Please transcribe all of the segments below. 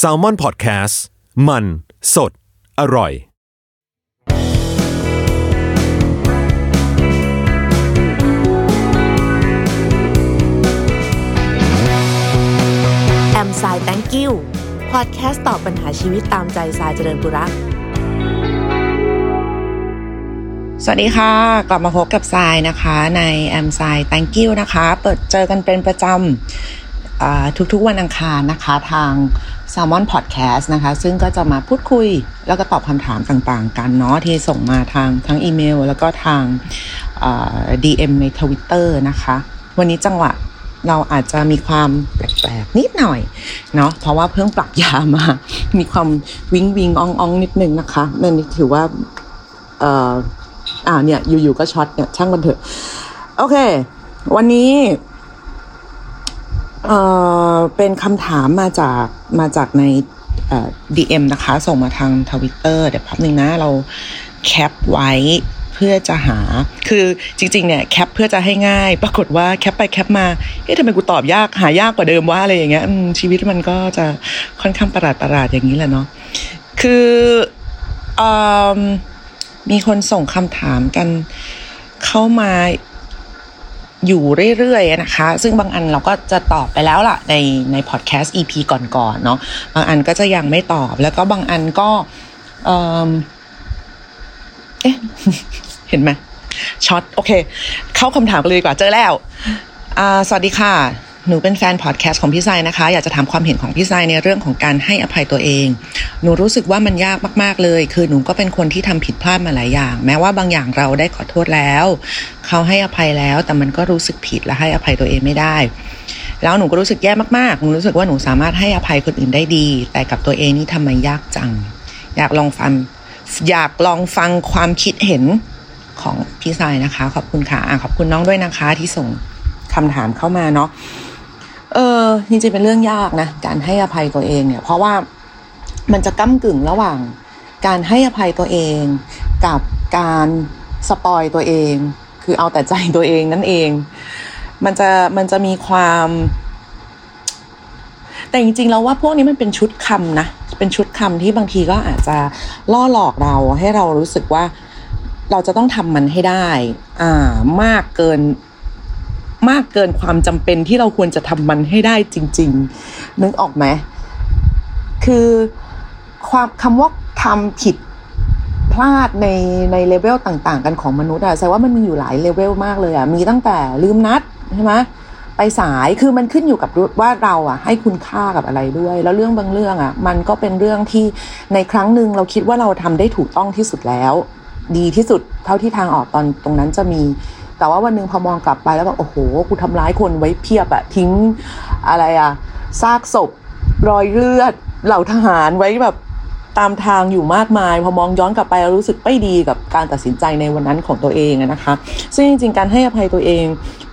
s a l ม o n PODCAST มัน สด อร่อย แอมไซแตงกิวพอดแคสต์ตอบปัญหาชีวิตตามใจสายเจริญบุรักสวัสดีค่ะ กลับมาพบกับทรายนะคะ ในแอมไซ thank you นะคะ เปิดเจอกันเป็นประจำอ่า ทุกๆวันอังคารนะคะทาง Salmon Podcast นะคะ ซึ่งก็จะมาพูดคุย แล้วก็ตอบคำถามต่างๆ กันเนาะที่ส่งมาทางทั้งอีเมล แล้วก็ทาง DM ใน Twitter นะคะ วันนี้จังหวะเราอาจจะมีความแปลกๆนิดหน่อยเนาะเพราะว่าเพิ่งปรับยามา มีความวิงวิงอองอองนิดนึงนะคะนั่นถือว่าเอ่ออ่าเนี่ยอยู่ๆก็ช็อตเนี่ยช่างมันเถอะ โอเค วันนี้ เอ่อเป็นคำถามมาจากมาจากในเอ่อ DM นะคะ ส่งมาทางทวิตเตอร์เดี๋ยวแป๊บนึงนะ เราแคปไว้เพื่อจะหา คือจริง ๆ เนี่ยแคปเพื่อจะให้ง่าย ปรากฏว่าแคปไปแคปมาเอ๊ะทำไมกูตอบยากหายากกว่าเดิมว่าอะไรอย่างเงี้ยชีวิตมันก็จะค่อนข้างประหลาดประหลาดอย่างนี้แหละเนาะ คืออมีคนส่งคำถามกันเข้ามา อยู่เรื่อยๆนะคะ ซึ่งบางอันเราก็จะตอบไปแล้วล่ะในในพอดแคสต์ EP ก่อนๆเนาะบางอันก็จะยังไม่ตอบ แล้วก็บางอันก็เออเอ๊ะเห็นไหมช็อตโอเค เข้าคำถามกันเลยดีกว่าเจอแล้ว อ่า สวัสดีค่ะ หนูเป็นแฟนพอดแคสต์ของพี่ไซนะคะ อยากจะถามความเห็นของพี่ไซในเรื่องของการให้อภัยตัวเอง หนูรู้สึกว่ามันยากมากๆเลย คือหนูก็เป็นคนที่ทำผิดพลาดมาหลายอย่าง แม้ว่าบางอย่างเราได้ขอโทษแล้ว เขาให้อภัยแล้ว แต่มันก็รู้สึกผิดและให้อภัยตัวเองไม่ได้ แล้วหนูก็รู้สึกแย่มากๆ หนูรู้สึกว่าหนูสามารถให้อภัยคนอื่นได้ดี แต่กับตัวเองนี่ทำไมยากจัง อยากลองฟัง อยากลองฟังความคิดเห็นของพี่ไซนะคะ ขอบคุณค่ะอะขอบคุณน้องด้วยนะคะที่ส่งคำถามเข้ามาเนาะ เออจริงๆเป็นเรื่องยากนะการให้อภัยตัวเองเนี่ย เพราะว่ามันจะก้ากึ่งระหว่าง การให้อภัยตัวเอง กับการสปอยตัวเอง คือเอาแต่ใจตัวเองนั่นเอง มันจะมันจะมีความ แต่จริงๆแล้วว่าพวกนี้มันเป็นชุดคำนะเป็นชุดคำที่บางทีก็อาจจะล่อหลอกเราให้เรารู้สึกว่าเราจะต้องทำมันให้ได้ อ่ามากเกิน มากเกินความจำเป็นที่เราควรจะทำมันให้ได้จริง ๆ นึกออกไหมคือความคำว่าทำผิดพลาดในในเลเวลต่าง ๆ กันของมนุษย์อะแสดงว่ามันมีอยู่หลายเลเวลมากเลยอะมีตั้งแต่ลืมนัดใช่ไหมไปสายคือมันขึ้นอยู่กับว่าเราอะให้คุณค่ากับอะไรด้วย แล้วเรื่องบางเรื่องอะมันก็เป็นเรื่องที่ในครั้งหนึ่งเราคิดว่าเราทำได้ถูกต้องที่สุดแล้ว ดีที่สุดเท่าที่ทางออกตอนตรงนั้นจะมี แต่ว่าวันหนึ่งพอมองกลับไปแล้วแบบโอ้โหกูทำร้ายคนไว้เพียบอะทิ้งอะไรอะซากศพ รอยเลือด เหล่าทหารไว้แบบตามทางอยู่มากมาย พอมองย้อนกลับไปรู้สึกไม่ดีกับการตัดสินใจในวันนั้นของตัวเองนะคะ ซึ่งจริงๆการให้อภัยตัวเอง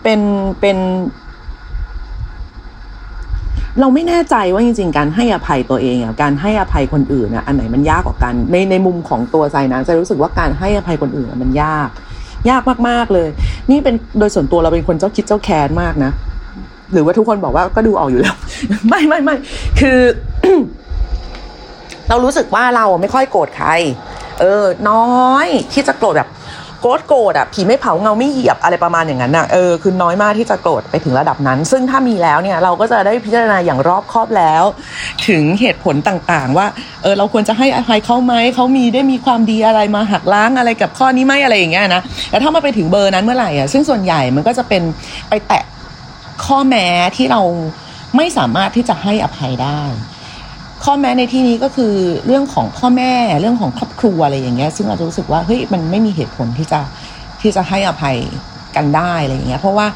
เป็นเป็น เราไม่แน่ใจว่าจริง ๆ การให้อภัยตัวเองกับการให้อภัยคนอื่นนะอันไหนมันยากกว่ากัน ในในมุมของตัวใจนะจรู้สึกว่าการให้อภัยคนอื่นมันยาก ยากมากๆเลย นี่เป็นโดยส่วนตัวเราเป็นคนเจ้าคิดเจ้าแค้นมากนะ หรือว่าทุกคนบอกว่าก็ดูออกอยู่แล้ว ไม่ไม่ไม่คือ เรารู้สึกว่าเราไม่ค่อยโกรธใคร เออ น้อยที่จะโกรธแบบ โกรธโกรธอะผีไม่เผาเงาไม่เหยียบอะไรประมาณอย่างนั้นอะเออคือน้อยมากที่จะโกรธไปถึงระดับนั้น ซึ่งถ้ามีแล้วเนี่ยเราก็จะได้พิจารณาอย่างรอบคอบแล้ว ถึงเหตุผลต่างๆ ว่าเออเราควรจะให้อภัยเขาไหมเขามีได้มีความดีอะไรมาหักล้างอะไรกับข้อนี้ไหมอะไรอย่างเงี้ยนะแล้วถ้ามาไปถึงเบอร์นั้นเมื่อไหร่อะซึ่งส่วนใหญ่มันก็จะเป็นไปแตะข้อแม้ที่เราไม่สามารถที่จะให้อภัยได้ ข้อแม้ในที่นี้ก็คือเรื่องของพ่อแม่เรื่องของครอบครัวอะไรอย่างเงี้ยซึ่งเราจะรู้สึกว่าเฮ้ยมันไม่มีเหตุผลที่จะที่จะให้อภัยกันได้อะไรอย่างเงี้ยเพราะว่า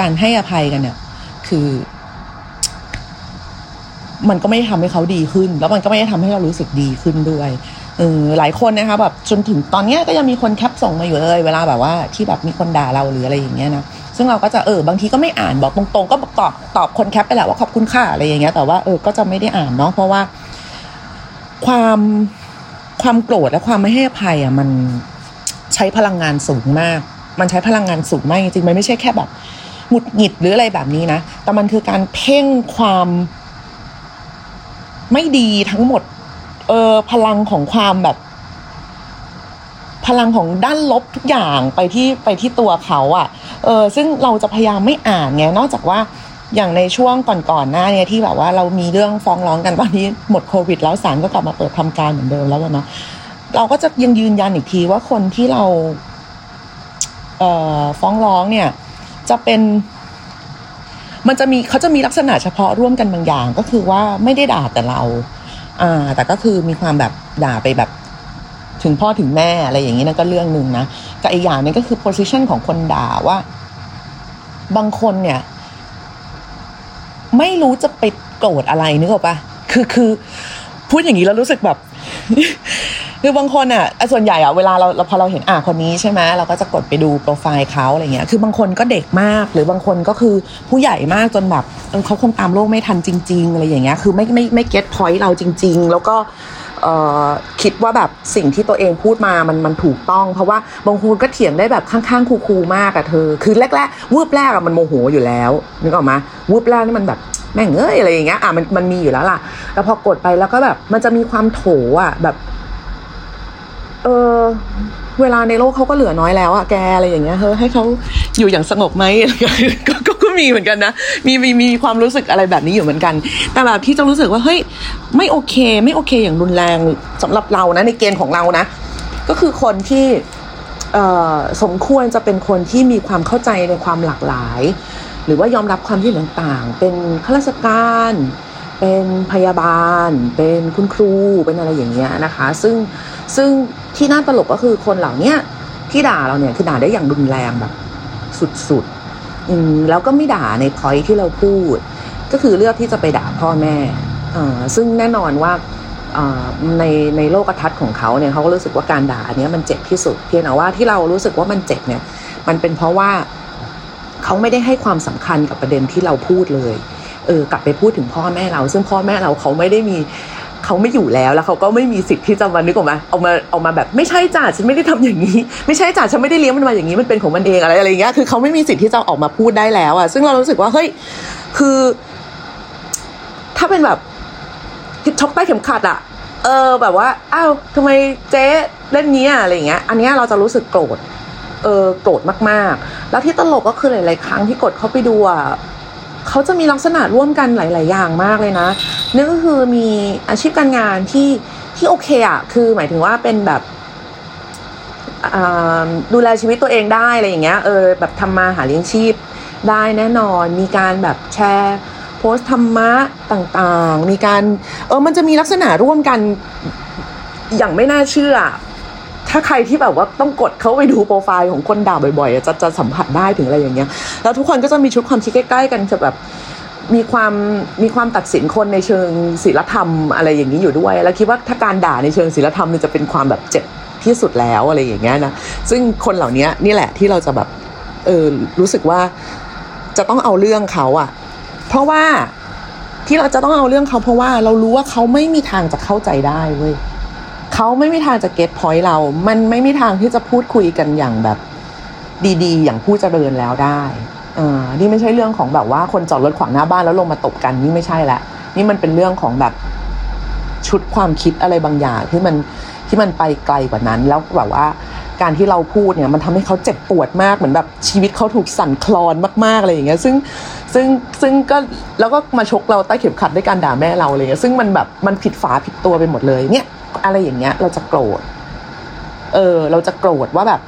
การให้อภัยกันเนี่ยคือ มันก็ไม่ได้ทำให้เขาดีขึ้น แล้วมันก็ไม่ได้ทำให้เรารู้สึกดีขึ้นด้วยเออหลายคนนะคะแบบจนถึงตอนเนี้ยก็ยังมีคนแคปส่งมาอยู่เลย เวลาแบบว่าที่แบบมีคนด่าเราหรืออะไรอย่างเงี้ยนะ ซึ่งเราก็จะเออบางทีก็ไม่อ่านบอกตรงๆ ก็ตอบตอบคนแคปไปแหละว่าขอบคุณค่ะอะไรอย่างเงี้ยแต่ว่าเออก็จะไม่ได้อ่านเนาะเพราะว่า ความความโกรธและความไม่ให้อภัยอะมันใช้พลังงานสูงมาก มันใช้พลังงานสูงมากจริงๆมันไม่ใช่แค่แบบหงุดหงิดหรืออะไรแบบนี้นะ แต่มันคือการเพ่งความไม่ดีทั้งหมด เออพลังของความแบบ พลังของด้านลบทุกอย่างไปที่ไปที่ตัวเขาอะ่ะเออซึ่งเราจะพยายามไม่อ่านไงนอกจากว่าอย่างในช่วงก่อนๆหน้าเนี่ยที่แบบว่าเรามีเรื่องฟ้องร้องกันตอนนี้หมดโควิด แล้วศาลก็กลับมาเปิดทำการเหมือนเดิมแล้วเนาะเราก็จะยังยืนยันอีกทีว่าคนที่เราเอ่อฟ้องร้องเนี่ยจะเป็นมันจะมีเขาจะมีลักษณะเฉพาะร่วมกันบางอย่าง ก็คือว่าไม่ได้ด่าแต่เราอ่าแต่ก็คือมีความแบบด่าไปแบบ ถึงพ่อถึงแม่อะไรอย่างนี้นั่นก็เรื่องหนึ่งนะกับอีกอย่างนึงก็คือ position ของคนด่าว่า บางคนเนี่ย ไม่รู้จะไปโกรธอะไรนึกออกปะคือคือพูดอย่างนี้แล้วรู้สึกแบบคือบางคนอะส่วนใหญ่อะเวลาเราพอเราเห็นอะคนนี้ใช่ไหมเราก็จะกดไปดูโปรไฟล์เขาอะไรเงี้ย คือบางคนก็เด็กมาก หรือบางคนก็คือผู้ใหญ่มากจนแบบเขาคงตามโลกไม่ทันจริง ๆ อะไรอย่างเงี้ย คือไม่ไม่ไม่เก็ตพอยต์เราจริง ๆ แล้วก็ คิดว่าแบบสิ่งที่ตัวเองพูดมามันมันถูกต้อง เพราะว่าบางคนก็เถียงได้แบบข้างๆคูๆมากอะเธอ คือแรกๆวูบแรกอะมันโมโหอยู่แล้วนึกออกมาวูบแรกนี่มันแบบแม่งเอ้ยอะไรอย่างเงี้ยอะมันมันมีอยู่แล้วล่ะแล้วพอกดไปแล้วก็แบบ มันจะมีความโถอะแบบ เออเวลาในโลกเขาก็เหลือน้อยแล้วอะแกอะไรอย่างเงี้ยเฮ้ยให้เขาอยู่อย่างสงบไหมก็ มีเหมือนกันนะมีมีมีความรู้สึกอะไรแบบนี้อยู่เหมือนกัน แต่แบบที่จะรู้สึกว่าเฮ้ยไม่โอเค ไม่โอเคอย่างรุนแรงสำหรับเรานะ ในเกณฑ์ของเรานะ ก็คือคนที่สมควรจะเป็นคนที่มีความเข้าใจในความหลากหลาย หรือว่ายอมรับความที่ต่างๆ เป็นข้าราชการ เป็นพยาบาล เป็นคุณครูเป็นอะไรอย่างเงี้ยนะคะ ซึ่งซึ่งที่น่าตลกก็คือคนเหล่านี้ที่ด่าเราเนี่ยคือด่าได้อย่างรุนแรงแบบสุดๆ อืมแล้วก็ไม่ด่าในพอยที่เราพูด ก็คือเลือกที่จะไปด่าพ่อแม่อ่าซึ่งแน่นอนว่าในในโลกทัศน์ของเขาเนี่ยเขาก็รู้สึกว่าการด่าเนี้ยมันเจ็บที่สุด เพียงแต่ว่าที่เรารู้สึกว่ามันเจ็บเนี่ย มันเป็นเพราะว่าเขาไม่ได้ให้ความสำคัญกับประเด็นที่เราพูดเลยเออกลับไปพูดถึงพ่อแม่เรา ซึ่งพ่อแม่เราเขาไม่ได้มี เขาไม่อยู่แล้วแล้วเขาก็ไม่มีสิทธิ์ที่จะมานึกออกมาเอามาเอามาแบบไม่ใช่จ่าฉันไม่ได้ทำอย่างนี้ ไม่ใช่จ่าฉันไม่ได้เลี้ยงมันมาอย่างนี้มันเป็นของมันเองอะไรอะไรเงี้ยคือเขาไม่มีสิทธิ์ที่จะออกมาพูดได้แล้วอะซึ่งเรารู้สึกว่าเฮ้ยคือ ถ้าเป็นแบบช็อกใต้เข็มขัดอะเออแบบว่าอ้าวทำไมเจ๊เล่นนี้อะไรเงี้ย อันนี้เราจะรู้สึกโกรธเออโกรธมากๆ แล้วที่ตลกก็คือหลายๆครั้งที่กดเข้าไปดูอะ เขาจะมีลักษณะร่วมกันหลาย ๆ อย่างมากเลยนะนั่นก็คือมีอาชีพการงานที่ที่โอเคอะคือหมายถึงว่าเป็นแบบดูแลชีวิตตัวเองได้อะไรอย่างเงี้ยเออแบบทำมาหาเลี้ยงชีพได้แน่นอน มีการแบบแชร์โพสต์ธรรมะต่างๆ มีการเออมันจะมีลักษณะร่วมกันอย่างไม่น่าเชื่อ ถ้าใครที่แบบว่าต้องกดเข้าไปดูโปรไฟล์ของคนด่าบ่อยๆจะจะสัมผัสได้ถึงอะไรอย่างเงี้ยแล้วทุกคนก็จะมีชุดความคิดใกล้ๆ กันจะแบบมีความมีความตัดสินคนในเชิงศีลธรรมอะไรอย่างนี้อยู่ด้วย แล้วคิดว่าถ้าการด่าในเชิงศีลธรรมเนี่ยจะเป็นความแบบเจ็บที่สุดแล้วอะไรอย่างเงี้ยนะซึ่งคนเหล่านี้นี่แหละที่เราจะแบบเออรู้สึกว่าจะต้องเอาเรื่องเขาอะเพราะว่าที่เราจะต้องเอาเรื่องเขาเพราะว่าเรารู้ว่าเขาไม่มีทางจะเข้าใจได้เว้ย เขาไม่มีทางจะเก็ตพอยต์เรา มันไม่มีทางที่จะพูดคุยกันอย่างแบบดีๆ อย่างผู้เจริญแล้วได้เออนี่ไม่ใช่เรื่องของแบบว่าคนจอดรถขวางหน้าบ้านแล้วลงมาตบกันนี่ไม่ใช่ละ นี่มันเป็นเรื่องของแบบชุดความคิดอะไรบางอย่างที่มันที่มันไปไกลกว่านั้น แล้วแบบว่าการที่เราพูดเนี่ยมันทำให้เขาเจ็บปวดมากเหมือนแบบชีวิตเขาถูกสั่นคลอนมากๆอะไรอย่างเงี้ยซึ่งซึ่งซึ่งก็แล้วก็มาชกเราใต้เข็มขัดด้วยการด่าแม่เราอะไรเงี้ยซึ่งมันแบบมันผิดฝาผิดตัวไปหมดเลยเนี่ย อะไรอย่างเงี้ย เราจะโกรธ เออ เราจะโกรธว่าแบบ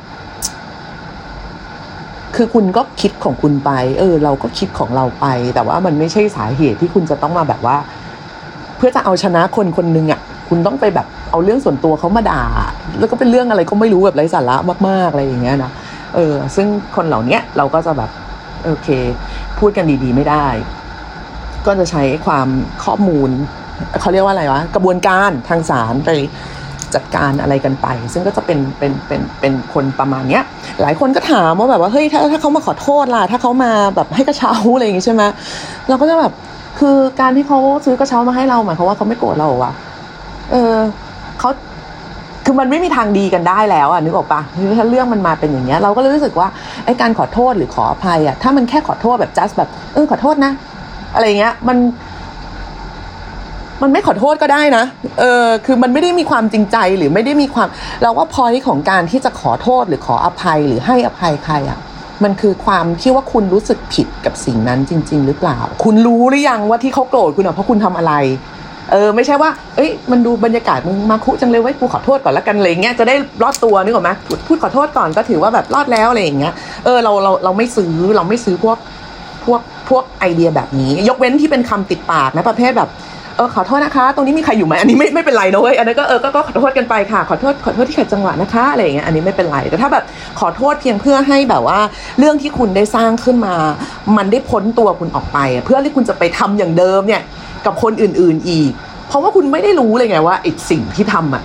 คือคุณก็คิดของคุณไป เออ เราก็คิดของเราไป แต่ว่ามันไม่ใช่สาเหตุที่คุณจะต้องมาแบบว่า เพื่อจะเอาชนะคนคนหนึ่งอะ คุณต้องไปแบบเอาเรื่องส่วนตัวเขามาด่า แล้วก็เป็นเรื่องอะไรก็ไม่รู้แบบไร้สาระมาก ๆอะไรอย่างเงี้ยนะเออ ซึ่งคนเหล่านี้เราก็จะแบบโอเค พูดกันดีๆ ไม่ได้ ก็จะใช้ความข้อมูล เขาเรียกว่าอะไรวะกระบวนการทางศาลไปจัดการอะไรกันไป ซึ่งก็จะเป็นเป็นเป็นเป็นคนประมาณเนี้ย หลายคนก็ถามว่าแบบว่าเฮ้ยถ้าถ้าเขามาขอโทษล่ะถ้าเขามาแบบให้กระเช้าอะไรอย่างงี้ใช่ไหมเราก็จะแบบคือการที่เขาซื้อกระเช้ามาให้เราหมายความว่าเขาไม่โกรธเราอะเออเขาคือมันไม่มีทางดีกันได้แล้วอะนึกออกปะถ้าเรื่องมันมาเป็นอย่างเงี้ยเราก็เลยรู้สึกว่าไอ้การขอโทษหรือขออภัยอะถ้ามันแค่ขอโทษแบบ just แบบเออขอโทษนะ อะไรเงี้ยมัน มันไม่ขอโทษก็ได้นะ เออ คือมันไม่ได้มีความจริงใจหรือไม่ได้มีความ เราว่าพอยของการที่จะขอโทษหรือขออภัยหรือให้อภัยใครอะ่ะ มันคือความที่ว่าคุณรู้สึกผิดกับสิ่งนั้นจริง ๆ หรือเปล่า คุณรู้หรือยังว่าที่เขาโกรธคุณอะเพราะคุณทำอะไร เออ ไม่ใช่ว่า เอ้ย มันดูบรรยากาศมึงมาคุจังเลยไว้กูขอโทษก่อนละกันอะไรเงี้ย จะได้รอดตัวนึกออกไหมพูดขอโทษก่อนก็ถือว่าแบบรอดแล้วอะไรอย่างเงี้ย เออ เราเราเราไม่ซื้อเราไม่ซื้อพวกพวกพวกไอเดียแบบนี้ ยกเว้นที่เป็นคำติดปากนะประเภทแบบ เออขอโทษนะคะ ตรงนี้มีใครอยู่ไหมอันนี้ไม่ไม่เป็นไรนะเว้ยอันนั้นก็เออก็ก็ขอโทษกันไปค่ะ ขอโทษขอโทษที่ขัดจังหวะนะคะอะไรอย่างเงี้ยอันนี้ไม่เป็นไรแต่ถ้าแบบขอโทษเพียงเพื่อให้แบบว่า เรื่องที่คุณได้สร้างขึ้นมา มันได้พ้นตัวคุณออกไป เพื่อที่คุณจะไปทำอย่างเดิมเนี่ยกับคนอื่น ๆอีก เพราะว่าคุณไม่ได้รู้เลยไงว่าไอ้สิ่งที่ทำอะ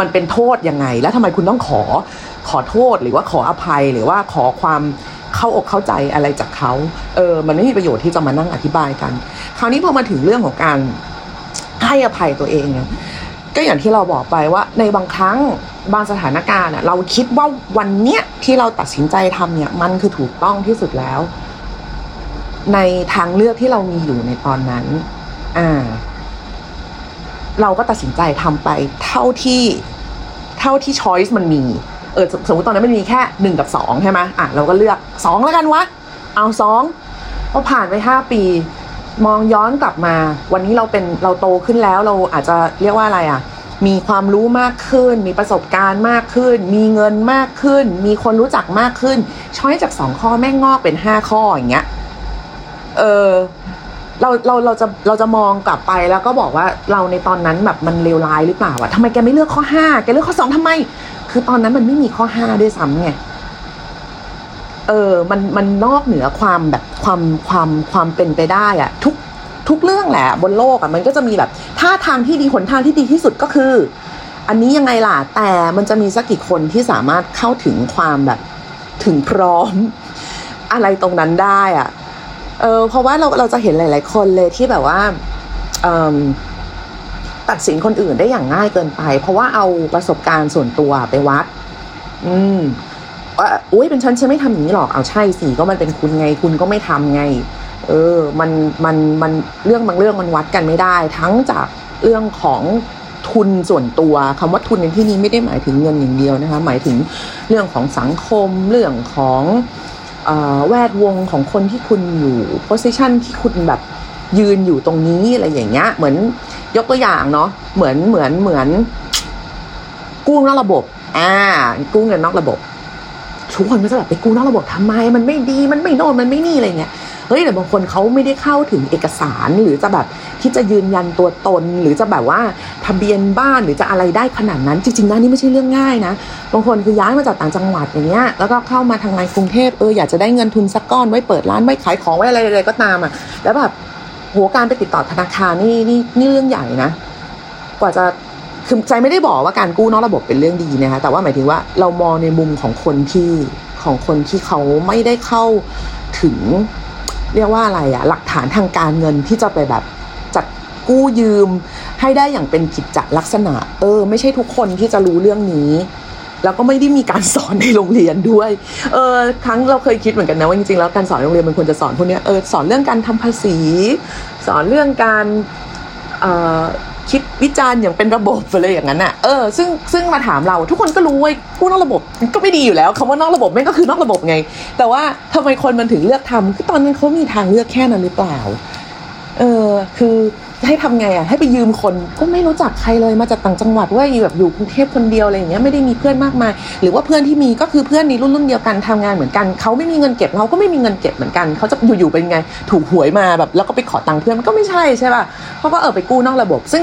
มันเป็นโทษยังไง แล้วทำไมคุณต้องขอขอโทษหรือว่าขออภัยหรือว่าขอความเข้าอกเข้าใจอะไรจากเขา เออ มันไม่มีประโยชน์ที่จะมานั่งอธิบายกัน คราวนี้พอมาถึงเรื่องของการ ให้อภัยตัวเองเนี่ยก็อย่างที่เราบอกไปว่าในบางครั้งบางสถานการณ์เราคิดว่าวันเนี้ยที่เราตัดสินใจทำเนี่ยมันคือถูกต้องที่สุดแล้ว ในทางเลือกที่เรามีอยู่ในตอนนั้น อ่า เราก็ตัดสินใจทำไป เท่าที่เท่าที่ช้อยส์มันมีเออสมมติตอนนั้นมันมีแค่หนึ่งกับสองใช่ไหมอะเราก็เลือกสองแล้วกันวะเอาสองพอผ่านไปห้าปี มองย้อนกลับมา วันนี้เราเป็นเราโตขึ้นแล้วเราอาจจะเรียกว่าอะไรอะ มีความรู้มากขึ้น มีประสบการณ์มากขึ้น มีเงินมากขึ้น มีคนรู้จักมากขึ้น ช้อยจากสองข้อแม่งงอกเป็นห้าข้ออย่างเงี้ยเออเราเราเราจะเราจะมองกลับไปแล้วก็บอกว่าเราในตอนนั้นแบบมันเลวร้ายหรือเปล่าอะทำไมแกไม่เลือกข้อห้าแกเลือกข้อสองทำไม คือตอนนั้นมันไม่มีข้อห้าด้วยซ้ำไงเออ มันมันนอกเหนือความแบบ ความความความเป็นไปได้อะทุกทุกเรื่องแหละบนโลกอะมันก็จะมีแบบท่าทางที่ดีหนทางที่ดีที่สุดก็คือ อันนี้ยังไงล่ะ แต่มันจะมีสักกี่คนที่สามารถเข้าถึงความแบบถึงพร้อม อะไรตรงนั้นได้อะเออเพราะว่าเราเราจะเห็นหลาย ๆ คนเลยที่แบบว่าตัดสินคนอื่นได้อย่างง่ายเกินไป เพราะว่าเอาประสบการณ์ส่วนตัวไปวัด อืม ว่าอุ้ยเป็นฉันฉันไม่ทำอย่างนี้หรอกเอาใช่สิก็มันเป็นคุณไง คุณก็ไม่ทำไง เออ มันมันมันเรื่องบางเรื่องมันวัดกันไม่ได้ ทั้งจากเรื่องของทุนส่วนตัวคำว่าทุนในที่นี้ไม่ได้หมายถึงเงินอย่างเดียวนะคะ หมายถึงเรื่องของสังคมเรื่องของแวดวงของคนที่คุณอยู่โพสิชันที่คุณแบบยืนอยู่ตรงนี้อะไรอย่างเงี้ย เหมือนยกตัวอย่างเนาะเหมือนเหมือนเหมือน กู้นอกระบบ อ่า กู้เงินนอกระบบ ทุกคนก็จะแบบไปกู้นอกระบบทำไม มันไม่ดีมันไม่โน่นมันไม่นี่อะไรเงี้ยเฮ้ยแต่บางคนเขาไม่ได้เข้าถึงเอกสารหรือจะแบบที่จะยืนยันตัวตน หรือจะแบบว่าทะเบียนบ้านหรือจะอะไรได้ขนาดนั้น จริงๆนะนี่ไม่ใช่เรื่องง่ายนะบางคนคือย้ายมาจากต่างจังหวัดอย่างเงี้ยแล้วก็เข้ามาทางงานกรุงเทพเอออยากจะได้เงินทุนสักก้อนไว้เปิดร้านไว้ขายของไว้อะไรอะไรก็ตามอะแล้วแบบโหการไปติดต่อธนาคารนี่นี่นี่เรื่องใหญ่นะ กว่าจะ คือใจไม่ได้บอกว่าการกู้นอกระบบเป็นเรื่องดีนะคะ แต่ว่าหมายถึงว่าเรามองในมุมของคนที่ของคนที่เขาไม่ได้เข้าถึง เรียกว่าอะไรอะหลักฐานทางการเงินที่จะไปแบบจัดกู้ยืมให้ได้อย่างเป็นกิจจลักษณะ เออ ไม่ใช่ทุกคนที่จะรู้เรื่องนี้แล้วก็ไม่ได้มีการสอนในโรงเรียนด้วย เออครั้งเราเคยคิดเหมือนกันนะว่าจริงๆแล้วการสอนโรงเรียนมันควรจะสอนพวกนี้เออสอนเรื่องการทำภาษี สอนเรื่องการเอ่อ คิดวิจารณ์อย่างเป็นระบบอะไรอย่างนั้นอะเออซึ่งซึ่งมาถามเราทุกคนก็รู้ว่าผู้นอกระบบก็ไม่ดีอยู่แล้วคำว่านอกระบบแม่งก็คือนอกระบบไง แต่ว่าทำไมคนมันถึงเลือกทำคือตอนนั้นเขามีทางเลือกแค่นั้นหรือเปล่าเออคือ ให้ทำไงอะให้ไปยืมคนก็ไม่รู้จักใครเลยมาจากต่างจังหวัดว่าแบบอยู่กรุงเทพคนเดียวอะไรอย่างเงี้ยไม่ได้มีเพื่อนมากมาย หรือว่าเพื่อนที่มีก็คือเพื่อนในรุ่นรุ่นเดียวกันทำงานเหมือนกันเขาไม่มีเงินเก็บเราก็ไม่มีเงินเก็บเหมือนกันเขาจะอยู่ๆเป็นไง ถูกหวยมาแบบแล้วก็ไปขอตังค์เพื่อนมันก็ไม่ใช่ใช่ป่ะเขาก็เออไปกู้นอกระบบ ซึ่ง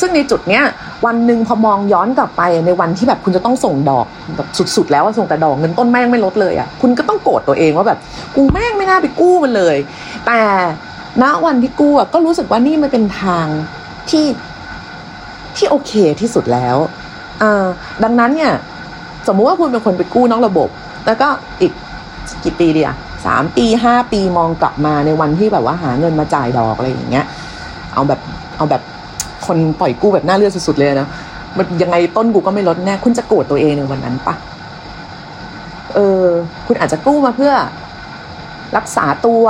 ซึ่งในจุดเนี้ยวันหนึ่งพอมองย้อนกลับไปในวันที่แบบคุณจะต้องส่งดอกแบบสุดๆ แล้วส่งแต่ดอกเงินต้นแม่งไม่ลดเลยอะคุณก็ต้องโกรธตัวเองว่าแบบกูแม่งไม่น่าไปกู้มันเลย แต่ ณวันที่กู้ก็รู้สึกว่านี่มันเป็นทางที่ที่โอเคที่สุดแล้วดังนั้นเนี่ย สมมุติว่าคุณเป็นคนไปกู้นอกระบบ แล้วก็อีกกี่ปีเดียสามปีห้าปีมองกลับมาในวันที่แบบว่าหาเงินมาจ่ายดอกอะไรอย่างเงี้ย เอาแบบเอาแบบคนปล่อยกู้แบบหน้าเลือดสุดๆเลยนะมันยังไงต้นกูก็ไม่ลดแน่คุณจะโกรธตัวเองในวันนั้นปะเออ คุณอาจจะกู้มาเพื่อรักษาตัว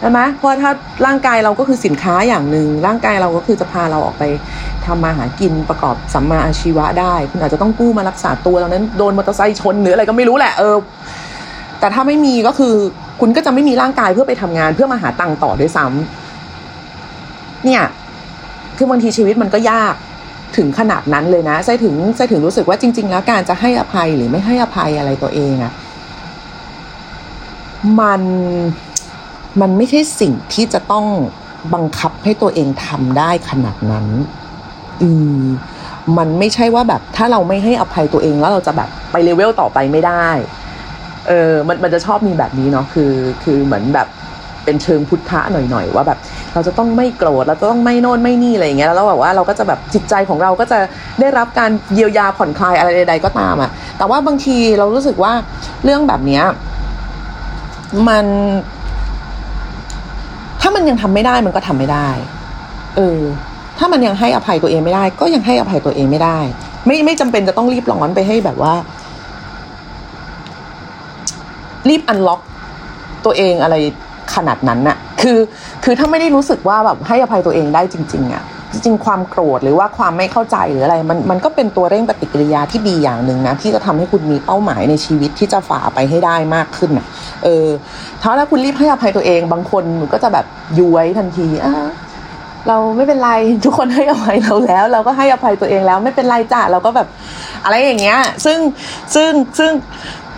ใช่ไหมเพราะถ้าร่างกายเราก็คือสินค้าอย่างหนึ่งร่างกายเราก็คือจะพาเราออกไปทำมาหากินประกอบสัมมาอาชีวะได้ คุณอาจจะต้องกู้มารักษาตัวแล้วนั้นโดนมอเตอร์ไซค์ชนหรืออะไรก็ไม่รู้แหละเออ แต่ถ้าไม่มีก็คือคุณก็จะไม่มีร่างกายเพื่อไปทำงานเพื่อมาหาตังค์ต่อด้วยซ้ำเนี่ยคือบางทีชีวิตมันก็ยากถึงขนาดนั้นเลยนะใช่ถึงใช่ถึงรู้สึกว่าจริง ๆ แล้วการจะให้อภัยหรือไม่ให้อภัยอะไรตัวเองอะมัน มันไม่ใช่สิ่งที่จะต้องบังคับให้ตัวเองทำได้ขนาดนั้น อืมมันไม่ใช่ว่าแบบถ้าเราไม่ให้อภัยตัวเองแล้วเราจะแบบไปเลเวลต่อไปไม่ได้ เออมันมันจะชอบมีแบบนี้เนาะคือ คือเหมือนแบบเป็นเชิงพุทธะหน่อยๆว่าแบบ เราจะต้องไม่โกรธเราจะต้องไม่โน่นไม่นี่อะไรอย่างเงี้ยแล้วเราแบบว่าเราก็จะแบบจิตใจของเราก็จะได้รับการเยียวยาผ่อนคลายอะไรใดๆก็ตามอะแต่ว่าบางทีเรารู้สึกว่าเรื่องแบบเนี้ยมัน มันยังทำไม่ได้มันก็ทำไม่ได้ เออ ถ้ามันยังให้อภัยตัวเองไม่ได้ ก็ยังให้อภัยตัวเองไม่ได้ ไม่ไม่จำเป็นจะต้องรีบร้อนไปให้แบบว่า รีบอันล็อกตัวเองอะไรขนาดนั้นน่ะ คือ คือถ้าไม่ได้รู้สึกว่าแบบให้อภัยตัวเองได้จริง ๆอะ จริงๆความโกรธหรือว่าความไม่เข้าใจหรืออะไรมันมันก็เป็นตัวเร่งปฏิกิริยาที่ดีอย่างหนึ่งนะที่จะทำให้คุณมีเป้าหมายในชีวิตที่จะฝ่าไปให้ได้มากขึ้นอะเออถ้าถ้าคุณรีบให้อภัยตัวเอง บางคนมันก็จะแบบย้วยทันทีอะเราไม่เป็นไรทุกคนให้อภัยเราแล้ว เราก็ให้อภัยตัวเองแล้วไม่เป็นไรจ้ะเราก็แบบอะไรอย่างเงี้ย ซึ่งซึ่งซึ่ง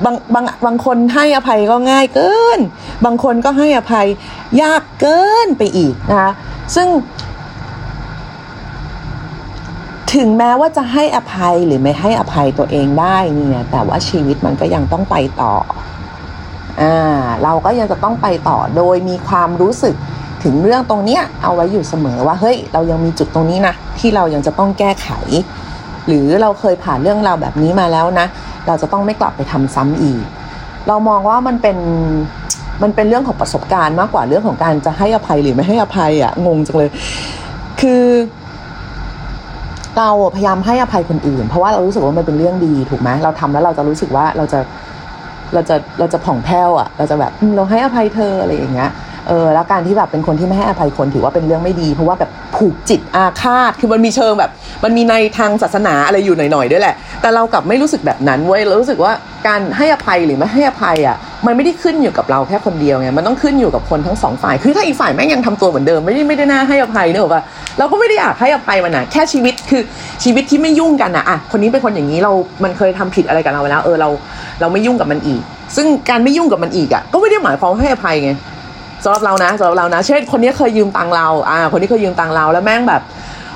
บางบางบางคนให้อภัยก็ง่ายเกิน บางคนก็ให้อภัยยากเกินไปอีกนะคะซึ่ง ถึงแม้ว่าจะให้อภัยหรือไม่ให้อภัยตัวเองได้เนี่ยแต่ว่าชีวิตมันก็ยังต้องไปต่ออ่าเราก็ยังจะต้องไปต่อโดยมีความรู้สึกถึงเรื่องตรงเนี้ยเอาไว้อยู่เสมอว่าเฮ้ยเรายังมีจุดตรงนี้นะที่เรายังจะต้องแก้ไข หรือเราเคยผ่านเรื่องราวแบบนี้มาแล้วนะ เราจะต้องไม่กลับไปทำซ้ำอีก เรามองว่ามันเป็นมันเป็นเรื่องของประสบการณ์มากกว่าเรื่องของการจะให้อภัยหรือไม่ให้อภัยอะ่ะงงจังเลย คือ เราพยายามให้อภัยคนอื่น เพราะว่าเรารู้สึกว่ามันเป็นเรื่องดีถูกไหมเราทำแล้วเราจะรู้สึกว่าเราจะเราจะเราจะผ่องแผ้วอะ เราจะแบบเราให้อภัยเธออะไรอย่างเงี้ย เออแล้วการที่แบบเป็นคนที่ไม่ให้อภัยคนถือว่าเป็นเรื่องไม่ดี เพราะว่าแบบผูกจิตอาฆาตคือมันมีเชิงแบบ มันมีในทางศาสนาอะไรอยู่หน่อยๆด้วยแหละ แต่เรากลับไม่รู้สึกแบบนั้นเว้ยเรารู้สึกว่าการให้อภัยหรือไม่ให้อภัยอะมันไม่ได้ขึ้นอยู่กับเราแค่คนเดียวไงมันต้องขึ้นอยู่กับคนทั้งสองฝ่าย คือถ้าอีกฝ่ายแม่งยังทำตัวเหมือนเดิมไม่ได้ไม่ได้น่าให้อภัยเนอะป่ะเราก็ไม่ได้อยากให้อภัยมันนะแค่ชีวิตคือชีวิตที่ไม่ยุ่งกันนะอะคนนี้เป็นคนอย่างนี้เรา มันเคยทำผิดอะไรกับเราไปแล้วเออเรา เราไม่ยุ่งกับมันอีก ซึ่งการไม่ยุ่งกับมันอีกอะก็ไม่ได้หมายความให้อภัยไง สำหรับเรานะสำหรับเรานะ เช่น คนนี้เคยยืมตังเราอ่า คนนี้เคยยืมตังเราแล้วแม่งแบบ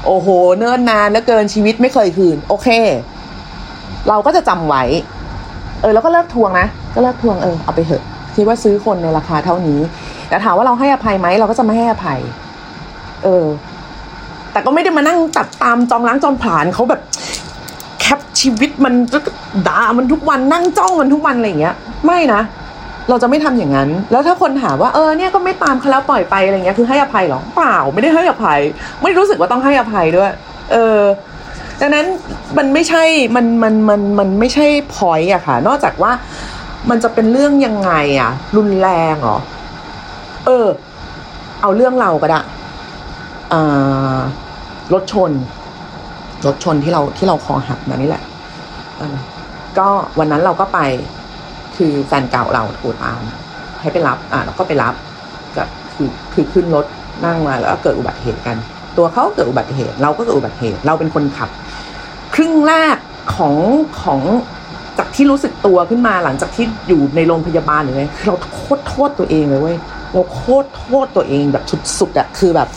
โอ้โห เนิ่นนานแล้วเกินชีวิตไม่เคยคืน โอเค เราก็จะจำไว้ เออ แล้วก็เลิกทวงนะ ก็เลิกทวงเออเอาไปเถอะคิดว่าซื้อคนในราคาเท่านี้ แต่ถามว่าเราให้อภัยไหมเราก็จะไม่ให้อภัย เออ แต่ก็ไม่ได้มานั่งตัดตามจองล้างจองผลาญเขาแบบแคปชีวิตมันด่ามันทุกวันนั่งจ้องมันทุกวันอะไรอย่างเงี้ย ไม่นะ เราจะไม่ทำอย่างนั้น แล้วถ้าคนถามว่าเออเนี่ยก็ไม่ตามเขาแล้วปล่อยไปอะไรเงี้ยคือให้อภัยหรอเปล่าไม่ได้ให้อภัย ไม่รู้สึกว่าต้องให้อภัยด้วย เออดังนั้นมันไม่ใช่มันมันมันมันไม่ใช่พอยอะค่ะ นอกจากว่ามันจะเป็นเรื่องยังไงอะรุนแรงเหรอเออ เอาเรื่องเราก็ได้อ่ารถชนรถชนที่เราที่เราคอหักมานี่แหละก็วันนั้นเราก็ไป คือแฟนเก่าเราโทรตาม ให้ไปรับอ่าเราก็ไปรับก็คือคือขึ้นรถนั่งมาแล้วก็เกิดอุบัติเหตุกัน ตัวเขาเกิดอุบัติเหตุ เราก็เกิดอุบัติเหตุ เราเป็นคนขับ ครึ่งแรกของของจากที่รู้สึกตัวขึ้นมาหลังจากที่อยู่ในโรงพยาบาลหรือไงเราโคตรโทษตัวเองเลยเว้ยเราโคตรโทษตัวเองแบบสุดๆอะคือแบบ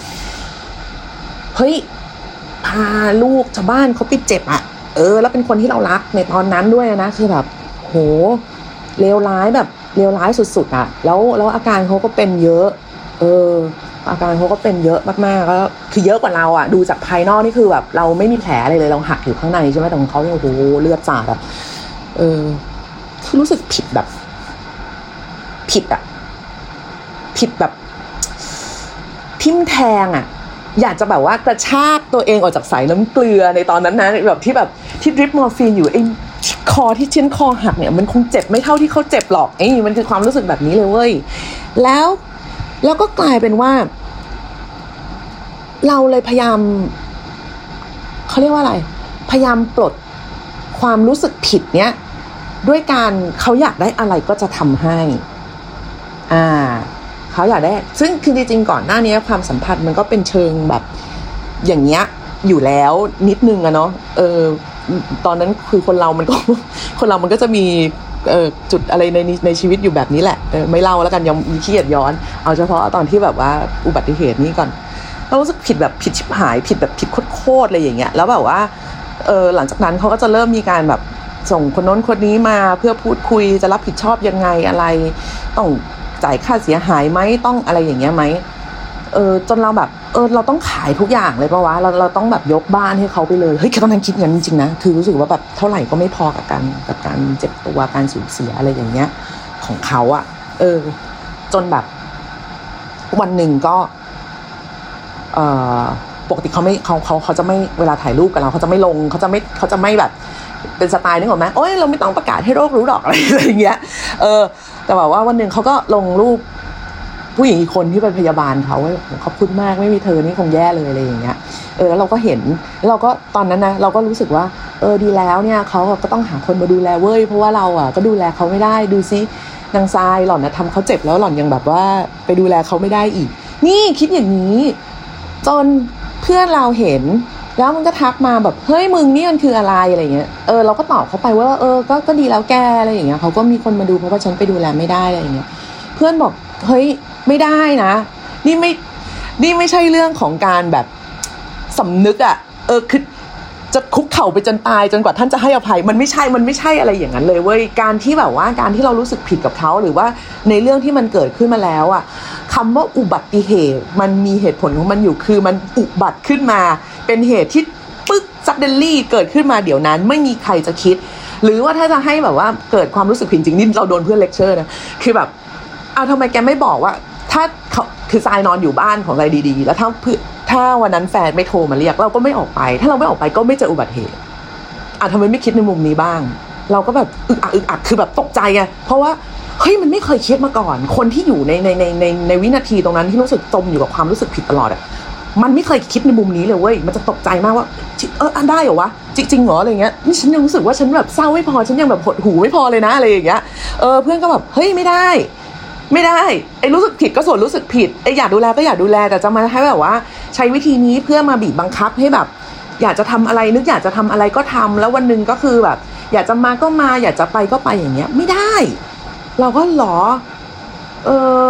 เฮ้ยพาลูกชาวบ้านเขาไปเจ็บอะเออ แล้วเป็นคนที่เรารักในตอนนั้นด้วยนะคือแบบ โห เลวร้ายแบบเลวร้ายสุดๆอะแล้วแล้วอาการเขาก็เป็นเยอะ เออ อาการเขาก็เป็นเยอะมากๆแล้วคือเยอะกว่าเราอะดูจากภายนอกนี่คือแบบ เราไม่มีแผลอะไรเลยเราหักอยู่ข้างในใช่ไหมแต่ของเขาเนี่ยโอ้โหเลือดสาดอะเออคือรู้สึกผิดแบบ ผิดอะผิดแบบทิ่มแทงอะอยากจะแบบว่ากระชากตัวเองออกจากสายน้ำเกลือในตอนนั้นนะแบบที่แบบที่ดริปมอร์ฟีนอยู่ไอ้ คอที่ชิ้นคอหักเนี่ยมันคงเจ็บไม่เท่าที่เขาเจ็บหรอกไอ้มันคือความรู้สึกแบบนี้เลยเว้ยแล้วแล้วก็กลายเป็นว่า เราเลยพยายามเขาเรียกว่าอะไร พยายามปลดความรู้สึกผิดเนี้ยด้วยการเขาอยากได้อะไรก็จะทำให้ อ่าเขาอยากได้ ซึ่งคือจริงๆก่อนหน้านี้ความสัมพันธ์มันก็เป็นเชิงแบบ อย่างเงี้ยอยู่แล้วนิดนึงอะเนาะเออ ตอนนั้นคือคนเรามันก็คนเรามันก็จะมีจุดอะไรในในชีวิตอยู่แบบนี้แหละไม่เล่าแล้วกันยังมีขี้เกียจย้อน เอาเฉพาะตอนที่แบบว่าอุบัติเหตุนี้ก่อนเรารู้สึกผิดแบบผิดชิบหาย ผิดแบบผิดโคตรๆอะไรอย่างเงี้ยแล้วแบบว่าเออหลังจากนั้นเขาก็จะเริ่มมีการแบบส่งคนน้นคนนี้มาเพื่อพูดคุยจะรับผิดชอบยังไงอะไร ต้องจ่ายค่าเสียหายไหมต้องอะไรอย่างเงี้ยไหม เออจนเราแบบเออเราต้องขายทุกอย่างเลยปะวะเราเราต้องแบบยกบ้านให้เขาไปเลยเฮ้ยตอนนั้นคิดงั้นจริงๆนะคือรู้สึกว่าแบบเท่าไหร่ก็ไม่พอกับการกับการเจ็บตัวการสูญเสียอะไรอย่างเงี้ย ของเขาอะเออ จนแบบ วันหนึ่งก็ เออปกติเขาไม่เขาเขาเขาจะไม่เวลาถ่ายรูปกับเราเขาจะไม่ลงเขาจะไม่เขาจะไม่แบบเป็นสไตล์นึกออกไหมโอ้ยเราไม่ต้องประกาศให้โลกรู้หรอกอะไรอย่างเงี้ย เออ แต่แบบว่าวันหนึ่งเขาก็ลงรูป ผู้หญิงอีกคนที่เป็นพยาบาลเขาว่าขอบคุณมากไม่มีเธอนี่คงแย่เลยอะไรอย่างเงี้ยเออแล้วเราก็เห็นเราก็ตอนนั้นนะเราก็รู้สึกว่าเออดีแล้วเนี่ยเขาก็ต้องหาคนมาดูแลเว้ยเพราะว่าเราอะก็ดูแลเขาไม่ได้ดูซินางทรายหล่อนนะทำเขาเจ็บแล้วหล่อนยังแบบว่าไปดูแลเขาไม่ได้อีก นี่คิดอย่างนี้ จนเพื่อนเราเห็นแล้วมันก็ทักมาแบบเฮ้ยมึงนี่มันคืออะไรอะไรเงี้ยเออเราก็ตอบเขาไปว่าเออก็ก็ดีแล้วแกอะไรอย่างเงี้ยเขาก็มีคนมาดูเพราะว่าฉันไปดูแลไม่ได้อะไรอย่างเงี้ยเพื่อนบอกเฮ้ย ไม่ได้นะ นี่ไม่นี่ไม่ใช่เรื่องของการแบบสำนึกอะ่ะ เออคือจะคุกเข่าไปจนตายจนกว่าท่านจะให้อภัย มันไม่ใช่ มันไม่ใช่อะไรอย่างนั้นเลยเว้ย การที่แบบว่าการที่เรารู้สึกผิดกับเขาหรือว่าในเรื่องที่มันเกิดขึ้นมาแล้วอะ่ะคำว่าอุบัติเหตุมันมีเหตุผลของมันอยู่คือมันอุบัติขึ้นมา เป็นเหตุที่ปึ๊ก suddenly เกิดขึ้นมาเดี๋ยวนั้น ไม่มีใครจะคิด หรือว่าถ้าจะให้แบบว่าเกิดความรู้สึกผิดจริงนี่เราโดนเพื่อนเลคเชอร์นะคือแบบเอาทำไมแกไม่บอกว่า ถ้าเขาคือทรายนอนอยู่บ้านของอะไรดีๆ แล้วถ้าเพื่อถ้าวันนั้นแฟนไม่โทรมาเรียก เราก็ไม่ออกไป ถ้าเราไม่ออกไปก็ไม่เจออุบัติเหตุอะทำไมไม่คิดในมุมนี้บ้าง เราก็แบบอึกอักอึกอักคือแบบตกใจไงเพราะว่าเฮ้ยมันไม่เคยคิดมาก่อน คนที่อยู่ในในในในในวินาทีตรงนั้นที่รู้สึกจมอยู่กับความรู้สึกผิดตลอดอะมันไม่เคยคิดในมุมนี้เลยเว้ย มันจะตกใจมากว่า เออได้เหรอวะ จริงๆเหรออะไรเงี้ย นี่ฉันยังรู้สึกว่าฉันแบบเศร้าไม่พอ ฉันยังแบบหดหูไม่พอเลยนะอะไรอย่างเงี้ย เออเพื่อนก็แบบ เฮ้ยไม่ได้ ไม่ได้ไอ้รู้สึกผิดก็ส่วนรู้สึกผิดไอ้อยากดูแลก็อยากดูแลแต่จะมาให้แบบว่า ใช้วิธีนี้เพื่อมาบีบบังคับให้แบบ อยากจะทำอะไรนึกอยากจะทำอะไรก็ทำแล้ววันหนึ่งก็คือแบบ อยากจะมาก็มา อยากจะไปก็ไปอย่างเงี้ย ไม่ได้ เราก็หรอ เออ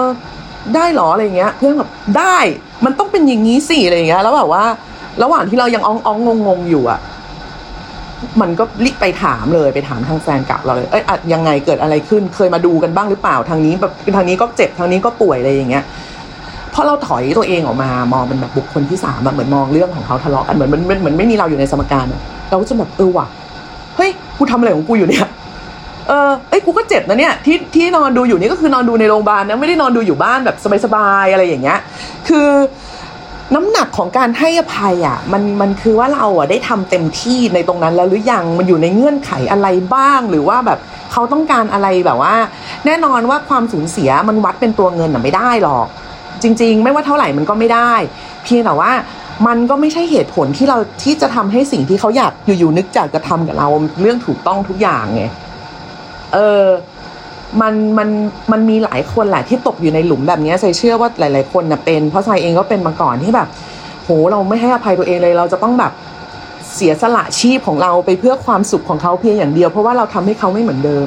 ได้หรออะไรเงี้ย เพื่อนแบบได้ มันต้องเป็นอย่างนี้สิอะไรเงี้ย แล้วแบบว่า ระหว่างที่เรายังอ้องอ้องงงงอยู่อะ มันก็รีบไปถามเลยไปถามทางแฟนเก่าเราเลยเอ้ยอะยังไงเกิดอะไรขึ้น เคยมาดูกันบ้างหรือเปล่าทางนี้แบบทางนี้ก็เจ็บทางนี้ก็ป่วยอะไรอย่างเงี้ยพอเราถอยตัวเองออกมามองเป็นแบบบุคคลที่สามแบบเหมือนมองเรื่องของเขาทะเลาะกันเหมือนมันเหมือนไม่มีเราอยู่ในสมการอะเราก็จะแบบเออว่ะเฮ้ยกูทำอะไรของกูอยู่เนี่ยเออเอ้ยกูก็เจ็บนะเนี่ยที่ที่นอนดูอยู่นี่ก็คือนอนดูในโรงพยาบาลนะไม่ได้นอนดูอยู่บ้านแบบสบายๆอะไรอย่างเงี้ย คือ น้ำหนักของการให้อภัยอะมันมันคือว่าเราอะได้ทำเต็มที่ในตรงนั้นแล้วหรือยังมันอยู่ในเงื่อนไขอะไรบ้าง หรือว่าแบบเขาต้องการอะไรแบบว่า แน่นอนว่าความสูญเสียมันวัดเป็นตัวเงินอะไม่ได้หรอก จริง ๆ ไม่ว่าเท่าไหร่มันก็ไม่ได้ เพียงแต่ว่ามันก็ไม่ใช่เหตุผลที่เราที่จะทำให้สิ่งที่เขาอยากอยู่ๆนึกจากจะทำกับเราเรื่องถูกต้องทุกอย่างไงเออ มันมันมันมีหลายคนแหละที่ตกอยู่ในหลุมแบบนี้ใส่เชื่อว่าหลาย ๆ คนนะเป็น เพราะใส่เองก็เป็นมาก่อนที่แบบ โหเราไม่ให้อภัยตัวเองเลยเราจะต้องแบบเสียสละชีพของเราไปเพื่อความสุขของเขาเพียงอย่างเดียว เพราะว่าเราทำให้เขาไม่เหมือนเดิม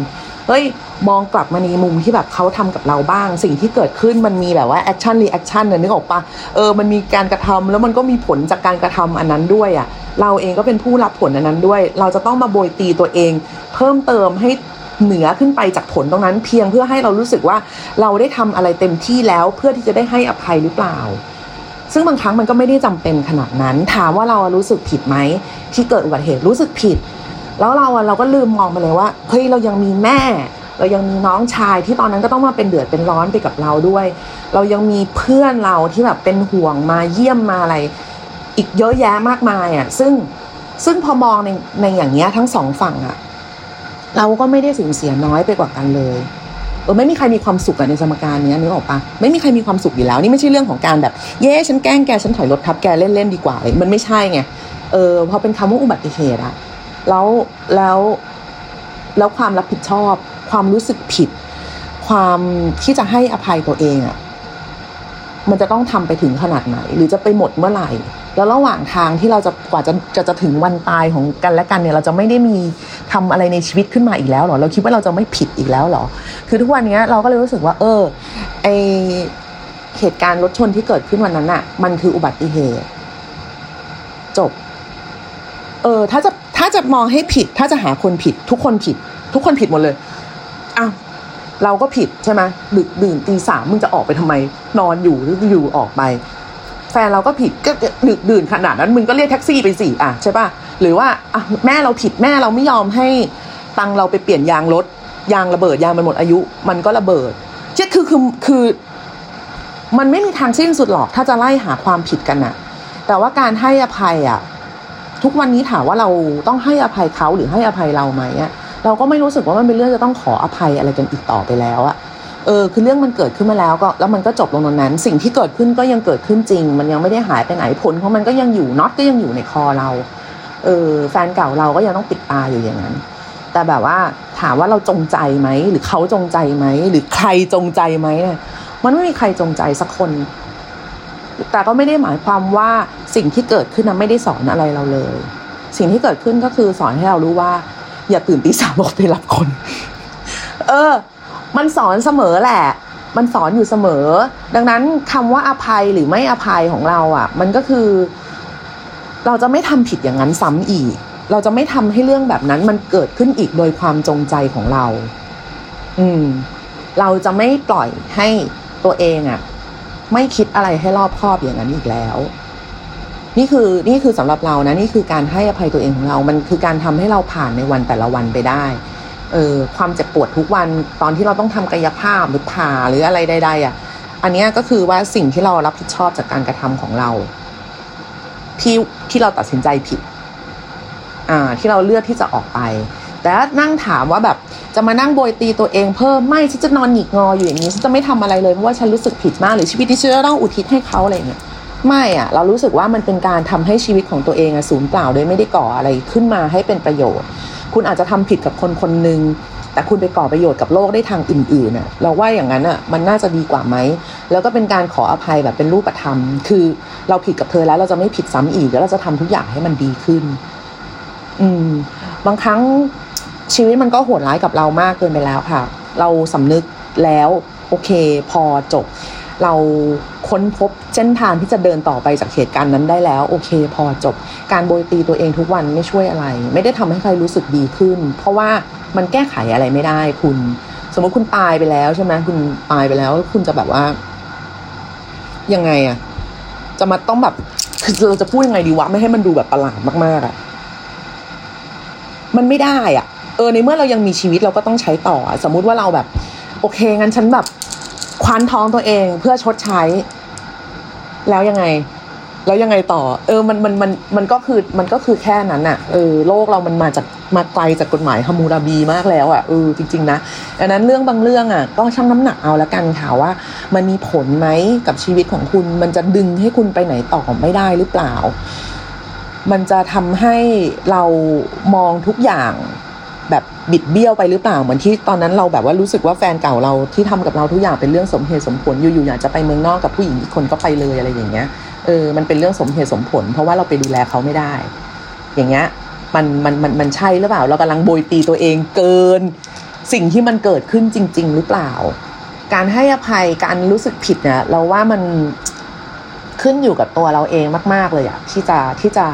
เฮ้ยมองกลับมาในมุมที่แบบเขาทำกับเราบ้าง สิ่งที่เกิดขึ้นมันมีแบบว่า action reaction เนี่ยนึกออกปะเออมันมีการกระทำแล้วมันก็มีผลจากการกระทำอันนั้นด้วยอะ่ะเราเองก็เป็นผู้รับผลอันนั้นด้วย เราจะต้องมาโบยตีตัวเอง เพิ่มเติมให้ เหนือขึ้นไปจากผลตรงนั้น เพียงเพื่อให้เรารู้สึกว่าเราได้ทำอะไรเต็มที่แล้วเพื่อที่จะได้ให้อภัยหรือเปล่า ซึ่งบางครั้งมันก็ไม่ได้จำเป็นขนาดนั้น ถามว่าเรารู้สึกผิดไหมที่เกิดอุบัติเหตุรู้สึกผิด แล้วเราเราก็ลืมมองไปเลยว่าเฮ้ยเรายังมีแม่เรายังมีน้องชายที่ตอนนั้นก็ต้องมาเป็นเดือดเป็นร้อนไปกับเราด้วย เรายังมีเพื่อนเราที่แบบเป็นห่วงมาเยี่ยมมาอะไร อีกเยอะแยะมากมายอะซึ่งซึ่งพอมองในในอย่างเงี้ยทั้งสองฝั่งอะ เราก็ไม่ได้สูญเสียน้อยไปกว่ากันเลยเออไม่มีใครมีความสุขอะในสมการนี้นึกออกปะไม่มีใครมีความสุขอยู่แล้ว นี่ไม่ใช่เรื่องของการแบบ เย้ฉันแกล้งแกฉันถอยรถทับแกเล่นๆดีกว่าเลยมันไม่ใช่ไงเออพอเป็นคำว่าอุบัติเหตุอะแล้วแล้วแล้วความรับผิดชอบ ความรู้สึกผิด ความที่จะให้อภัยตัวเองอะมันจะต้องทำไปถึงขนาดไหน หรือจะไปหมดเมื่อไหร่ แล้วระหว่างทางที่เราจะกว่าจะจะจะถึงวันตายของกันและกันเนี่ย เราจะไม่ได้มี ทำอะไรในชีวิตขึ้นมาอีกแล้วหรอ เราคิดว่าเราจะไม่ผิดอีกแล้วหรอ คือทุกวันนี้เราก็เลยรู้สึกว่า เออไอเหตุการณ์รถชนที่เกิดขึ้นวันนั้นอะมันคืออุบัติเหตุ จบ เออ ถ้าจะถ้าจะมองให้ผิด ถ้าจะหาคนผิด ทุกคนผิด ทุกคนผิดหมดเลยอ้าวเราก็ผิดใช่ไหมดึกดื่นตีสามมึงจะออกไปทำไม นอนอยู่หรืออยู่ออกไป แฟนเราก็ผิดก็ดึกดื่นขนาดนั้นมึงก็เรียกแท็กซี่ไปสิอะใช่ป่ะ หรือว่าแม่เราผิดแม่เราไม่ยอมให้ตังเราไปเปลี่ยนยางรถยางระเบิดยางมันหมดอายุ มันก็ระเบิดเจ๊คือคือคือ มันไม่มีทางสิ้นสุดหรอก ถ้าจะไล่หาความผิดกันน่ะแต่ว่าการให้อภัยอะทุกวันนี้ถามว่าเราต้องให้อภัยเขาหรือให้อภัยเราไหมอะเราก็ไม่รู้สึกว่ามันเป็นเรื่องจะต้องขออภัยอะไรกันอีกต่อไปแล้วอะเออคือเรื่องมันเกิดขึ้นมาแล้วก็แล้วมันก็จบลงตรงนั้น สิ่งที่เกิดขึ้นก็ยังเกิดขึ้นจริง มันยังไม่ได้หายไปไหนผลเพราะมันก็ยังอยู่น็อตก็ยังอยู่ในคอเรา เออแฟนเก่าเราก็ยังต้องปิดตาอยู่อย่างนั้น แต่แบบว่าถามว่าเราจงใจไหม หรือเขาจงใจไหม หรือใครจงใจไหมเนี่ยมันไม่มีใครจงใจสักคน แต่ก็ไม่ได้หมายความว่าสิ่งที่เกิดขึ้นนั้นไม่ได้สอนอะไรเราเลย สิ่งที่เกิดขึ้นก็คือสอนให้เรารู้ว่า อย่าตื่นตีสามออกไปรับคน เออ มันสอนเสมอแหละมันสอนอยู่เสมอ ดังนั้นคำว่าอภัยหรือไม่อภัยของเราอะ มันก็คือ เราจะไม่ทำผิดอย่างนั้นซ้ำอีก เราจะไม่ทำให้เรื่องแบบนั้นมันเกิดขึ้นอีกโดยความจงใจของเรา อืม เราจะไม่ปล่อยให้ตัวเองอะ ไม่คิดอะไรให้รอบคอบอย่างนั้นอีกแล้ว นี่คือนี่คือสำหรับเรานะ นี่คือการให้อภัยตัวเองของเรา มันคือการทำให้เราผ่านในวันแต่ละวันไปได้ เออ ความเจ็บปวดทุกวันตอนที่เราต้องทำกายภาพหรือผ่าหรืออะไรใดๆอะ อันนี้ก็คือว่าสิ่งที่เรารับผิดชอบจากการกระทำของเรา ที่ที่เราตัดสินใจผิด อ่า ที่เราเลือกที่จะออกไป แต่ถ้านั่งถามว่าแบบจะมานั่งโบยตีตัวเองเพิ่มไม่ฉันจะนอนหงิกงออยู่อย่างนี้ฉันจะไม่ทำอะไรเลยเพราะว่าฉันรู้สึกผิดมากหรือชีวิตที่ฉันจะต้องอุทิศให้เขาอะไรเงี้ยไม่อะเรารู้สึกว่ามันเป็นการทำให้ชีวิตของตัวเองอะสูญเปล่าโดยไม่ได้ก่ออะไรขึ้นมาให้เป็นประโยชน์ คุณอาจจะทำผิดกับคนคนหนึ่ง แต่คุณไปก่อประโยชน์กับโลกได้ทางอื่นๆน่ะเราว่าอย่างนั้นอะมันน่าจะดีกว่าไหม แล้วก็เป็นการขออภัยแบบเป็นรูปธรรม คือเราผิดกับเธอแล้วเราจะไม่ผิดซ้ำอีกแล้วเราจะทำทุกอย่างให้มันดีขึ้น อืม บางครั้งชีวิตมันก็โหดร้ายกับเรามากเกินไปแล้วค่ะ เราสำนึกแล้ว โอเค พอจบ เราค้นพบเส้นทางที่จะเดินต่อไปจากเหตุการณ์นั้นได้แล้ว โอเค พอจบ การโบยตีตัวเองทุกวันไม่ช่วยอะไร ไม่ได้ทำให้ใครรู้สึกดีขึ้น เพราะว่ามันแก้ไขอะไรไม่ได้ คุณ สมมติคุณตายไปแล้วใช่ไหมคุณตายไปแล้ว คุณจะแบบว่า ยังไงอะจะมาต้องแบบคือเราจะพูดยังไงดีวะไม่ให้มันดูแบบประหลาดมากๆอะมันไม่ได้อะเออในเมื่อเรายังมีชีวิตเราก็ต้องใช้ต่อ สมมุติว่าเราแบบ โอเคงั้นฉันแบบ คว้านท้องตัวเองเพื่อชดใช้ แล้วยังไง แล้วยังไงต่อ เออมันมันมันมันก็คือมันก็คือแค่นั้นอะเออโลกเรามันมาจากมาไกลจากกฎหมายฮามูราบีมากแล้วอะเออจริง ๆ นะดังนั้นเรื่องบางเรื่องอะก็ชั่งน้ำหนักเอาละกันค่ะว่า มันมีผลไหมกับชีวิตของคุณ มันจะดึงให้คุณไปไหนต่อไม่ได้หรือเปล่า มันจะทำให้เรามองทุกอย่าง แบบบิดเบี้ยวไปหรือเปล่าเหมือนที่ตอนนั้นเราแบบว่ารู้สึกว่าแฟนเก่าเราที่ทำกับเราทุกอย่างเป็นเรื่องสมเหตุสมผลอยู่ๆอยากจะไปเมืองนอกกับผู้หญิงอีกคนก็ไปเลยอะไรอย่างเงี้ยเออมันเป็นเรื่องสมเหตุสมผล เพราะว่าเราไปดูแลเขาไม่ได้ อย่างเงี้ยมันมันมันมันใช่หรือเปล่า เรากำลังโบยตีตัวเองเกิน สิ่งที่มันเกิดขึ้นจริง ๆ หรือเปล่า การให้อภัยการรู้สึกผิดเนี่ยเราว่ามันขึ้นอยู่กับตัวเราเองมาก ๆเลยอะที่จะที่จะ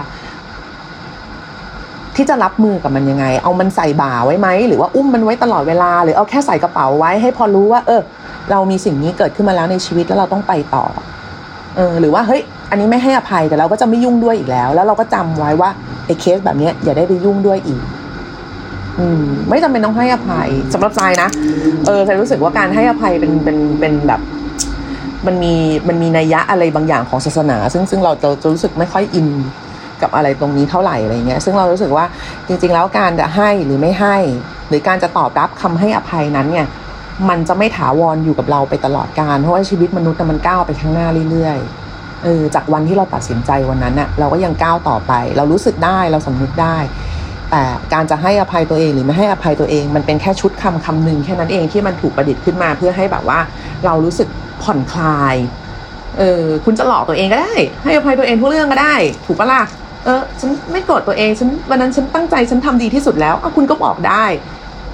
ที่จะรับมือกับมันยังไง เอามันใส่บ่าไว้ไหม หรือว่าอุ้มมันไว้ตลอดเวลา หรือเอาแค่ใส่กระเป๋าไว้ให้พอรู้ว่า เออ เรามีสิ่งนี้เกิดขึ้นมาแล้วในชีวิตแล้วเราต้องไปต่อ เออ หรือว่าเฮ้ย อันนี้ไม่ให้อภัยแต่เราก็จะไม่ยุ่งด้วยอีกแล้ว แล้วเราก็จำไว้ว่าไอ้เคสแบบเนี้ยอย่าได้ไปยุ่งด้วยอีก อืม ไม่จำเป็นต้องให้อภัยสำหรับทรายนะ เออทรายรู้สึกว่าการให้อภัยเป็นเป็นเป็นแบบมันมีมันมีนัยยะอะไรบางอย่างของศาสนา ซึ่งซึ่งเราจะจะรู้สึกไม่ค่อยอิน กับอะไรตรงนี้เท่าไหร่อะไรเงี้ยซึ่งเรารู้สึกว่าจริง ๆ แล้วการจะให้หรือไม่ให้ หรือการจะตอบรับคำให้อภัยนั้นเนี่ยมันจะไม่ถาวรอยู่กับเราไปตลอดการเพราะว่าชีวิตมนุษย์มันก้าวไปข้างหน้าเรื่อยๆเออจากวันที่เราตัดสินใจวันนั้นน่ะเราก็ยังก้าวต่อไป เรารู้สึกได้เราสำนึกได้ แต่การจะให้อภัยตัวเองหรือไม่ให้อภัยตัวเอง มันเป็นแค่ชุดคำคำหนึ่งแค่นั้นเองที่มันถูกประดิษฐ์ขึ้นมาเพื่อให้แบบว่า เรารู้สึกผ่อนคลายเออคุณจะหลอกตัวเองก็ได้ ให้อภัยตัวเองทุกเรื่องก็ได้ ถูกปะล่ะ ออฉันไม่โกรธตัวเองฉันวันนั้นฉันตั้งใจฉันทำดีที่สุดแล้วอะคุณก็บอกได้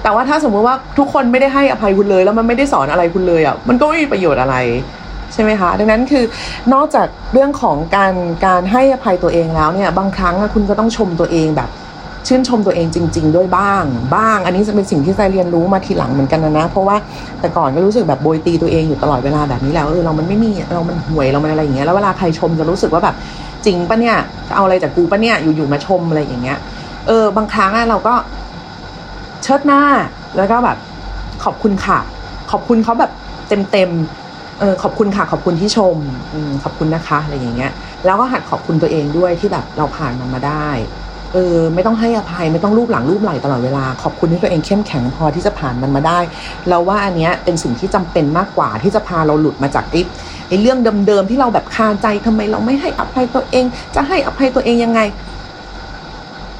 แต่ว่าถ้าสมมุติว่าทุกคนไม่ได้ให้อภัยคุณเลย แล้วมันไม่ได้สอนอะไรคุณเลยอะมันก็ไม่มีประโยชน์อะไรใช่ไหมคะ ดังนั้นคือนอกจากเรื่องของการการให้อภัยตัวเองแล้วเนี่ยบางครั้งคุณก็ต้องชมตัวเองแบบชื่นชมตัวเองจริง ๆ ด้วยบ้าง บ้าง อันนี้จะเป็นสิ่งที่ใจเรียนรู้มาทีหลังเหมือนกันนะนะ เพราะว่าแต่ก่อนก็รู้สึกแบบโบยตีตัวเองอยู่ตลอดเวลาแบบนี้แล้วเออเรามันไม่มีเรามันห่วยเรามันอะไรอย่างเงี้ยแล้วเวลาใครชมจะรู้สึกว่าแบบ จริงปะเนี่ยเอาอะไรจากกูปะเนี่ยอยู่ๆมาชมอะไรอย่างเงี้ย เออ บางครั้งเราก็เชิดหน้าแล้วก็แบบขอบคุณค่ะ ขอบคุณเขาแบบเต็มๆเออขอบคุณค่ะ ขอบคุณที่ชมอขอบคุณนะคะอะไรอย่างเงี้ย แล้วก็หัดขอบคุณตัวเองด้วยที่แบบเราผ่านมันมาได้ เออไม่ต้องให้อภัยไม่ต้องรูปหลังรูปไหลตลอดเวลา ขอบคุณที่ตัวเองเข้มแข็งพอที่จะผ่านมันมาได้ เราว่าอันเนี้ยเป็นสิ่งที่จำเป็นมากกว่าที่จะพาเราหลุดมาจากไอ้ไอ้เรื่องเดิมๆที่เราแบบคาใจทำไมเราไม่ให้อภัยตัวเอง จะให้อภัยตัวเองยังไง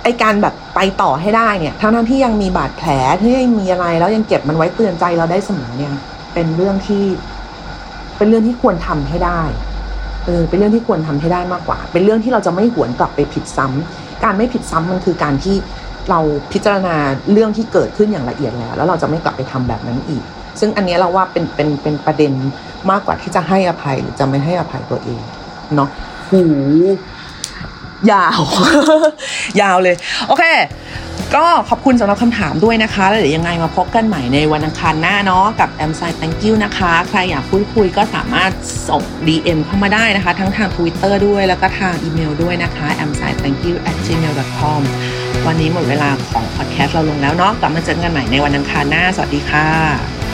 ไอการแบบไปต่อให้ได้เนี่ยทั้งนั้นที่ยังมีบาดแผลที่ยังมีอะไร แล้วยังเก็บมันไว้เตือนใจเราได้เสมอเนี่ย เป็นเรื่องที่ เป็นเรื่องที่ควรทำให้ได้เออเป็นเรื่องที่ควรทำให้ได้มากกว่า เป็นเรื่องที่เราจะไม่หวนกลับไปผิดซ้ำ การไม่ผิดซ้ำมันคือการที่เราพิจารณาเรื่องที่เกิดขึ้นอย่างละเอียดแล้ว แล้วเราจะไม่กลับไปทำแบบนั้นอีก ซึ่งอันนี้เราว่าเป็นเป็นเป็นประเด็นมากกว่าที่จะให้อภัยหรือจะไม่ให้อภัยตัวเองเนาะหูยาว ยาวเลย โอเค ก็ขอบคุณสำหรับคำถามด้วยนะคะ แล้วเดี๋ยวยังไงมาพบกันใหม่ในวันอังคารหน้าเนาะกับ a m s i Thank you นะคะ ใครอยากพูดคุยก็สามารถส่ง DM เข้ามาได้นะคะ ทั้งทาง Twitter ด้วยแล้วก็ทางอีเมลด้วยนะคะ a m s i thank you at gmail com วันนี้หมดเวลาของพอดแคสต์เราลงแล้วเนาะกลับมาเจอกันใหม่ในวันอังคารหน้า สวัสดีค่ะ